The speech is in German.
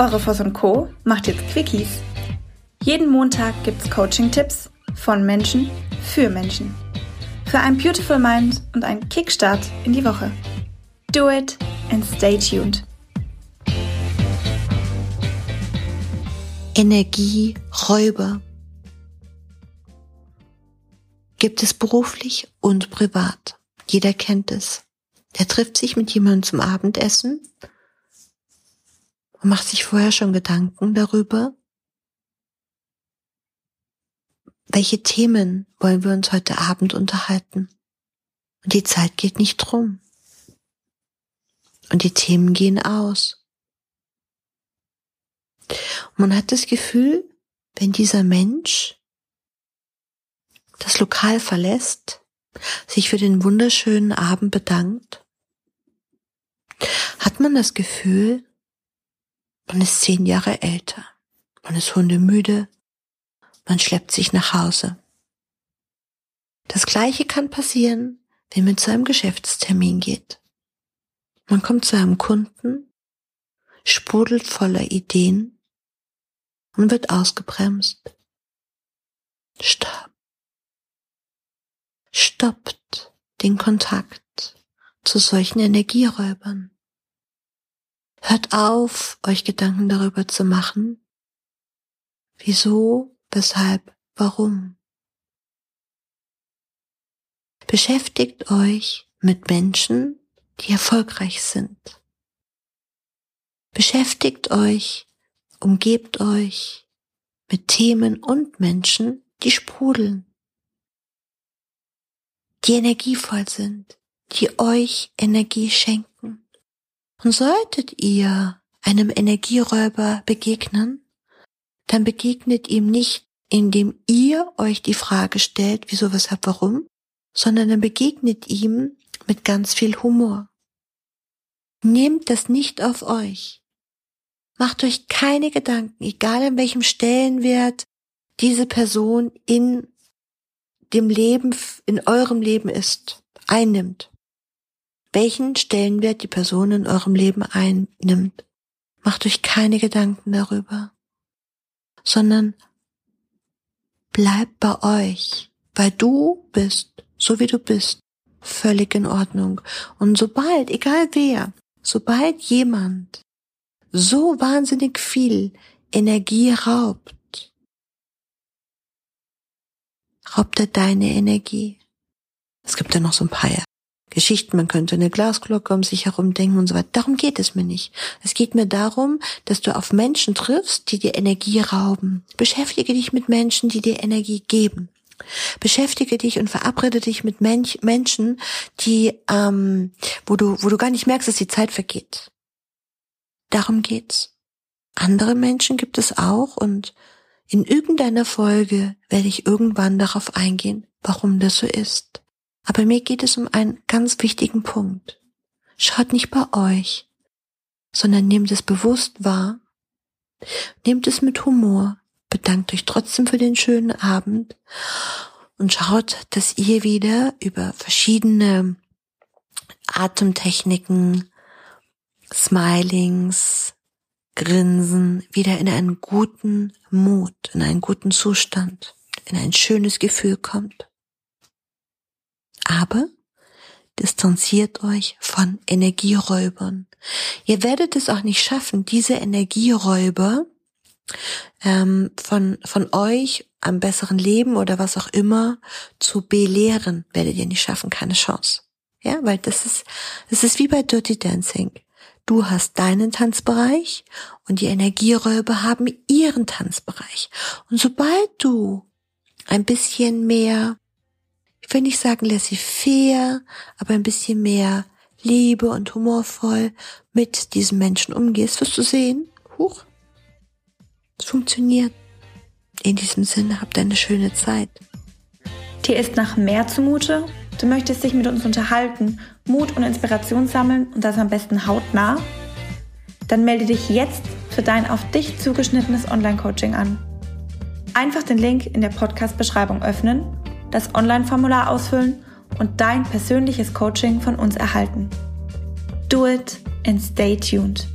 Eure Voss und Co. macht jetzt Quickies. Jeden Montag gibt's Coaching-Tipps von Menschen für Menschen. Für ein Beautiful Mind und einen Kickstart in die Woche. Do it and stay tuned. Energieräuber gibt es beruflich und privat. Jeder kennt es. Der trifft sich mit jemandem zum Abendessen und macht sich vorher schon Gedanken darüber, welche Themen wollen wir uns heute Abend unterhalten. Und die Zeit geht nicht drum. Und die Themen gehen aus. Und man hat das Gefühl, wenn dieser Mensch das Lokal verlässt, sich für den wunderschönen Abend bedankt, hat man das Gefühl, man ist zehn Jahre älter. Man ist hundemüde. Man schleppt sich nach Hause. Das Gleiche kann passieren, wenn man zu einem Geschäftstermin geht. Man kommt zu einem Kunden, sprudelt voller Ideen und wird ausgebremst. Stopp. Stoppt den Kontakt zu solchen Energieräubern. Hört auf, euch Gedanken darüber zu machen. Wieso, weshalb, warum. Beschäftigt euch mit Menschen, die erfolgreich sind. Beschäftigt euch, umgebt euch mit Themen und Menschen, die sprudeln, die energievoll sind, die euch Energie schenken. Und solltet ihr einem Energieräuber begegnen, dann begegnet ihm nicht, indem ihr euch die Frage stellt, wieso, weshalb, warum, sondern dann begegnet ihm mit ganz viel Humor. Nehmt das nicht auf euch. Macht euch keine Gedanken, egal in welchem Stellenwert diese Person in dem Leben, in eurem Leben ist, einnimmt welchen Stellenwert die Person in eurem Leben einnimmt. Macht euch keine Gedanken darüber, sondern bleibt bei euch, weil du bist, so wie du bist, völlig in Ordnung. Und sobald, egal wer, sobald jemand so wahnsinnig viel Energie raubt, raubt er deine Energie. Es gibt ja noch so ein paar Geschichten, man könnte eine Glasglocke um sich herum denken und so weiter. Darum geht es mir nicht. Es geht mir darum, dass du auf Menschen triffst, die dir Energie rauben. Beschäftige dich mit Menschen, die dir Energie geben. Beschäftige dich und verabrede dich mit Mensch, Menschen, die, ähm, wo du, wo du gar nicht merkst, dass die Zeit vergeht. Darum geht's. Andere Menschen gibt es auch und in irgendeiner Folge werde ich irgendwann darauf eingehen, warum das so ist. Aber mir geht es um einen ganz wichtigen Punkt. Schaut nicht bei euch, sondern nehmt es bewusst wahr, nehmt es mit Humor, bedankt euch trotzdem für den schönen Abend. Und schaut, dass ihr wieder über verschiedene Atemtechniken, Smilings, Grinsen wieder in einen guten Mut, in einen guten Zustand, in ein schönes Gefühl kommt aber distanziert euch von Energieräubern. Ihr werdet es auch nicht schaffen, diese Energieräuber ähm, von, von euch am besseren Leben oder was auch immer zu belehren, werdet ihr nicht schaffen, keine Chance. Ja, weil das ist, das ist wie bei Dirty Dancing. Du hast deinen Tanzbereich und die Energieräuber haben ihren Tanzbereich. Und sobald du ein bisschen mehr ich will nicht sagen laissez-faire, aber ein bisschen mehr Liebe und humorvoll mit diesen Menschen umgehst, wirst du sehen, huch, es funktioniert. In diesem Sinne, habt eine schöne Zeit. Dir ist nach mehr zumute? Du möchtest dich mit uns unterhalten, Mut und Inspiration sammeln und das am besten hautnah? Dann melde dich jetzt für dein auf dich zugeschnittenes Online-Coaching an. Einfach den Link in der Podcast-Beschreibung öffnen das Online-Formular ausfüllen und dein persönliches Coaching von uns erhalten. Do it and stay tuned.